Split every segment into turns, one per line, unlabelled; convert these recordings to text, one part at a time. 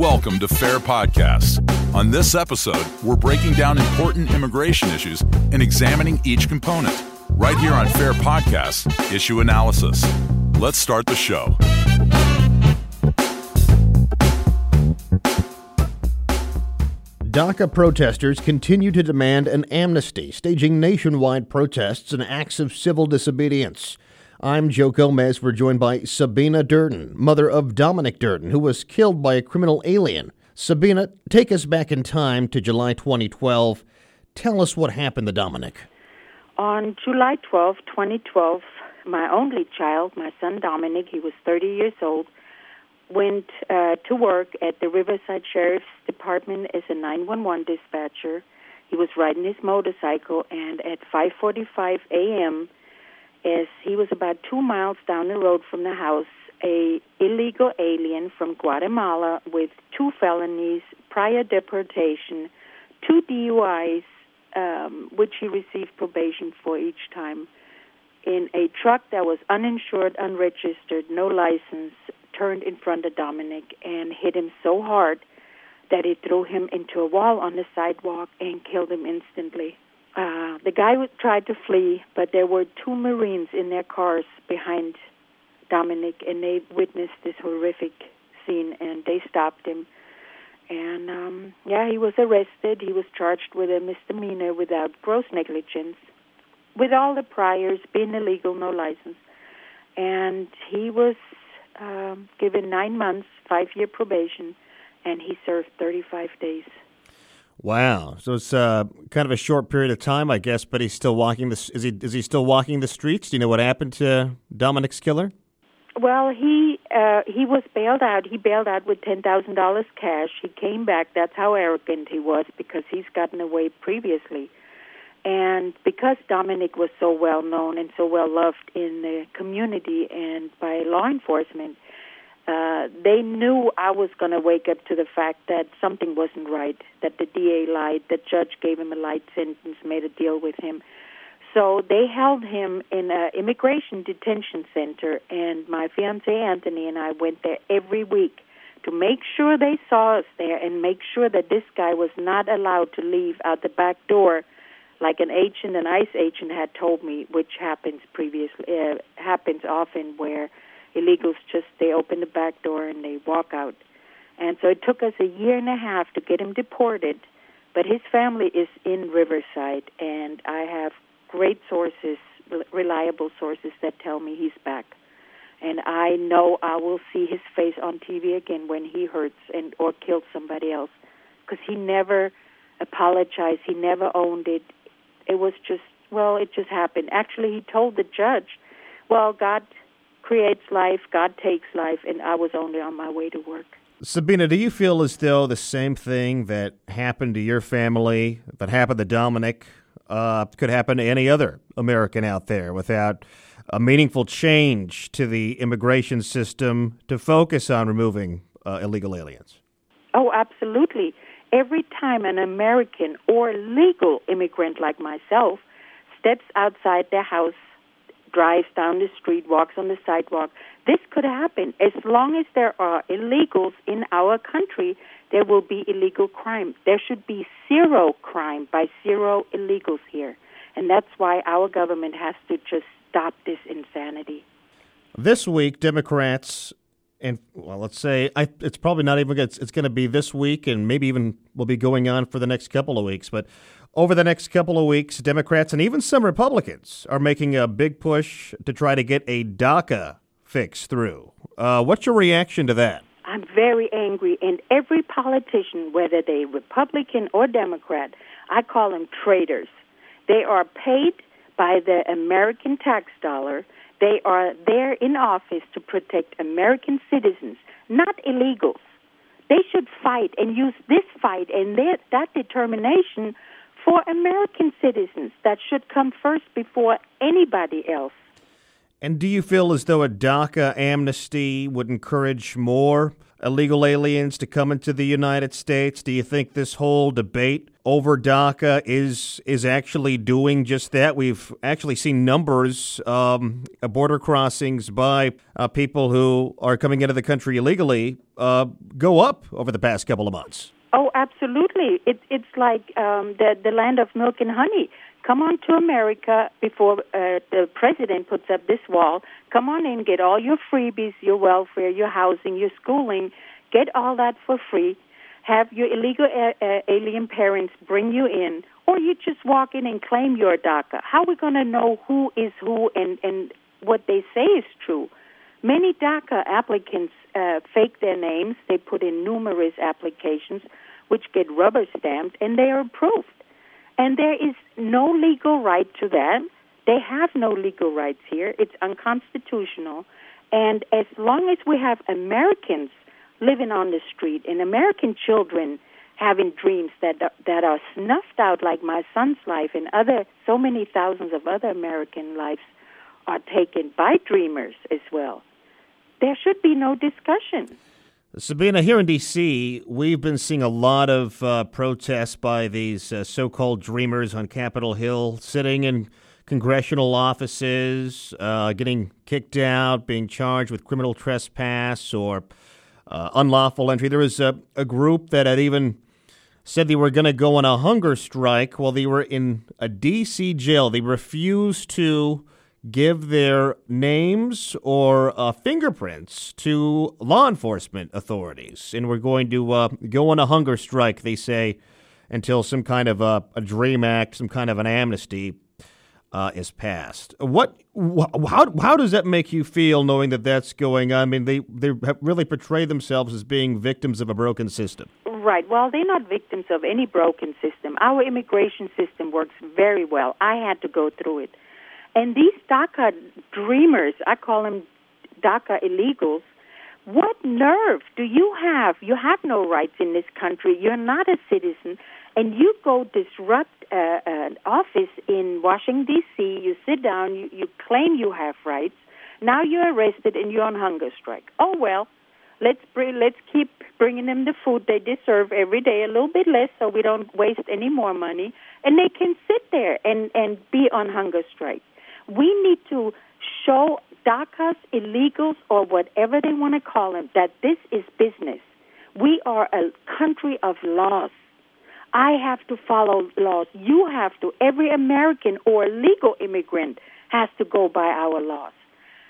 Welcome to Fair Podcasts. On this episode, we're breaking down important immigration issues and examining each component. Right here on Fair Podcasts, Issue Analysis. Let's start the show.
DACA protesters continue to demand an amnesty, staging nationwide protests and acts of civil disobedience. I'm Joe Gomez. We're joined by Sabina Durden, mother of Dominic Durden, who was killed by a criminal alien. Sabina, take us back in time to July 2012. Tell us what happened to Dominic.
On July 12, 2012, my only child, my son Dominic, he was 30 years old, went uh, to work at the Riverside Sheriff's Department as a 911 dispatcher. He was riding his motorcycle, and at 5:45 a.m., as he was about two miles down the road from the house, a illegal alien from Guatemala with two felonies, prior deportation, two DUIs, um, which he received probation for each time, in a truck that was uninsured, unregistered, no license, turned in front of Dominic and hit him so hard that it threw him into a wall on the sidewalk and killed him instantly. Uh, the guy tried to flee, but there were two Marines in their cars behind Dominic, and they witnessed this horrific scene, and they stopped him. And um, yeah, he was arrested. He was charged with a misdemeanor without gross negligence, with all the priors, being illegal, no license. And he was um, given nine months, five year probation, and he served 35 days.
Wow! So it's uh, kind of a short period of time, I guess. But he's still walking the. Is he? Is he still walking the streets? Do you know what happened to Dominic's killer?
Well, he uh, he was bailed out. He bailed out with ten thousand dollars cash. He came back. That's how arrogant he was because he's gotten away previously. And because Dominic was so well known and so well loved in the community and by law enforcement, uh, they knew I was going to wake up to the fact that something wasn't right, that the DA lied, the judge gave him a light sentence, made a deal with him. So they held him in an immigration detention center, and my fiance Anthony and I went there every week to make sure they saw us there and make sure that this guy was not allowed to leave out the back door like an agent, an ICE agent had told me, which happens previously, uh, happens often where illegals just they open the back door and they walk out. And so it took us a year and a half to get him deported, but his family is in Riverside, and I have great sources, reliable sources that tell me he's back. And I know I will see his face on TV again when he hurts and or kills somebody else, because he never apologized. He never owned it it was just well, it just happened. Actually, he told the judge, "Well, God creates life, God takes life, and I was only on my way to work."
Sabina, do you feel as though the same thing that happened to your family, that happened to Dominic, uh, could happen to any other American out there without a meaningful change to the immigration system to focus on removing uh, illegal aliens?
Oh, absolutely every time an American or legal immigrant like myself steps outside their house, drives down the street, walks on the sidewalk, this could happen. As long as there are illegals in our country, there will be illegal crime. There should be zero crime by zero illegals here. And that's why our government has to just stop this insanity.
This week, Democrats and well, let's say I, it's probably not even it's, it's going to be this week, and maybe even will be going on for the next couple of weeks. But over the next couple of weeks, Democrats and even some Republicans are making a big push to try to get a DACA fix through. Uh, what's your reaction to that?
I'm very angry, and every politician, whether they Republican or Democrat, I call them traitors. They are paid by the American tax dollar they are there in office to protect American citizens, not illegals. They should fight and use this fight and that, that determination for American citizens. That should come first before anybody else.
And do you feel as though a DACA amnesty would encourage more illegal aliens to come into the United States? Do you think this whole debate over DACA is is actually doing just that. We've actually seen numbers um, border crossings by uh, people who are coming into the country illegally uh, go up over the past couple of months.
Oh, absolutely! It, it's like um, the the land of milk and honey. Come on to America before uh, the president puts up this wall. Come on in, get all your freebies, your welfare, your housing, your schooling. Get all that for free have your illegal a- a- alien parents bring you in, or you just walk in and claim your DACA. How are we going to know who is who and, and what they say is true? Many DACA applicants uh, fake their names. They put in numerous applications, which get rubber stamped, and they are approved. And there is no legal right to them. They have no legal rights here. It's unconstitutional. And as long as we have Americans living on the street and American children having dreams that that are snuffed out like my son's life and other so many thousands of other American lives are taken by dreamers as well. There should be no discussion.
Sabina, here in D.C., we've been seeing a lot of uh, protests by these uh, so called dreamers on Capitol Hill, sitting in congressional offices, uh, getting kicked out, being charged with criminal trespass or uh, unlawful entry. There was a, a group that had even said they were going to go on a hunger strike while they were in a D.C. jail. They refused to give their names or uh, fingerprints to law enforcement authorities and we're going to uh, go on a hunger strike, they say, until some kind of a, a DREAM Act, some kind of an amnesty uh, is passed. What, wh- how, how does that make you feel knowing that that's going on? I mean, they, they really portray themselves as being victims of a broken system.
Right. Well, they're not victims of any broken system. Our immigration system works very well. I had to go through it. And these DACA dreamers, I call them DACA illegals, what nerve do you have? You have no rights in this country. You're not a citizen and you go disrupt uh, an office in Washington D.C. You sit down, you, you claim you have rights. Now you're arrested and you're on hunger strike. Oh well, let's bring, let's keep bringing them the food they deserve every day, a little bit less, so we don't waste any more money, and they can sit there and and be on hunger strike. We need to show DACAs, illegals, or whatever they want to call them, that this is business. We are a country of laws. I have to follow laws. You have to. Every American or legal immigrant has to go by our laws.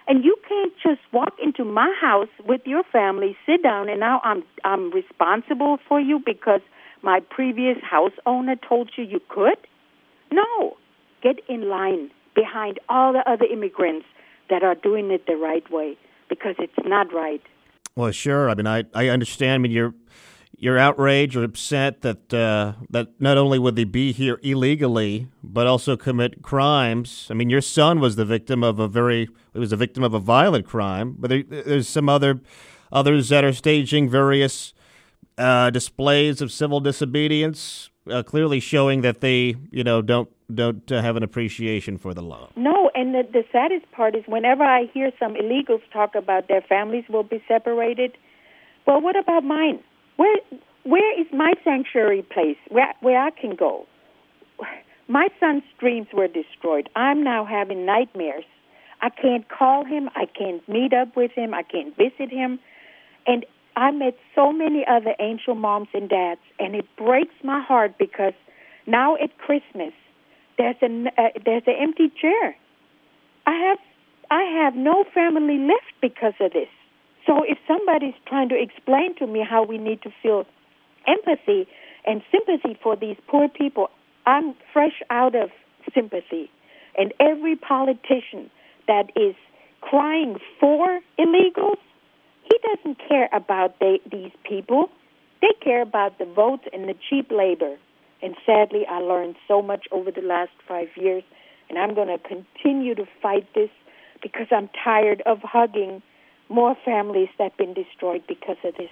And you can't just walk into my house with your family, sit down, and now I'm I'm responsible for you because my previous house owner told you you could. No, get in line behind all the other immigrants that are doing it the right way because it's not right.
Well, sure. I mean, I I understand. I mean, you're you're outraged or upset that uh, that not only would they be here illegally, but also commit crimes. I mean, your son was the victim of a very he was a victim of a violent crime, but there, there's some other others that are staging various uh, displays of civil disobedience, uh, clearly showing that they you know don't don't uh, have an appreciation for the law.
No, and the, the saddest part is whenever I hear some illegals talk about their families will be separated. Well, what about mine? Where where is my sanctuary place where where I can go? My son's dreams were destroyed. I'm now having nightmares. I can't call him. I can't meet up with him. I can't visit him. And I met so many other angel moms and dads, and it breaks my heart because now at Christmas there's an uh, there's an empty chair. I have I have no family left because of this. So if somebody's trying to explain to me how we need to feel empathy and sympathy for these poor people, I'm fresh out of sympathy. And every politician that is crying for illegals, he doesn't care about they, these people. They care about the votes and the cheap labor. And sadly, I learned so much over the last five years, and I'm going to continue to fight this because I'm tired of hugging more families that have been destroyed because of this.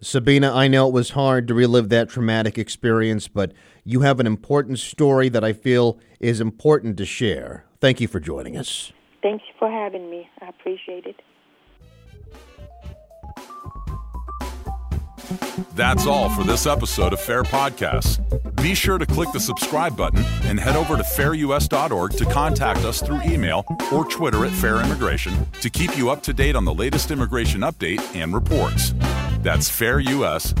Sabina, I know it was hard to relive that traumatic experience, but you have an important story that I feel is important to share. Thank you for joining us.
Thanks for having me. I appreciate it.
That's all for this episode of Fair Podcasts. Be sure to click the subscribe button and head over to fairus.org to contact us through email or Twitter at Fair Immigration to keep you up to date on the latest immigration update and reports. That's fairus.org.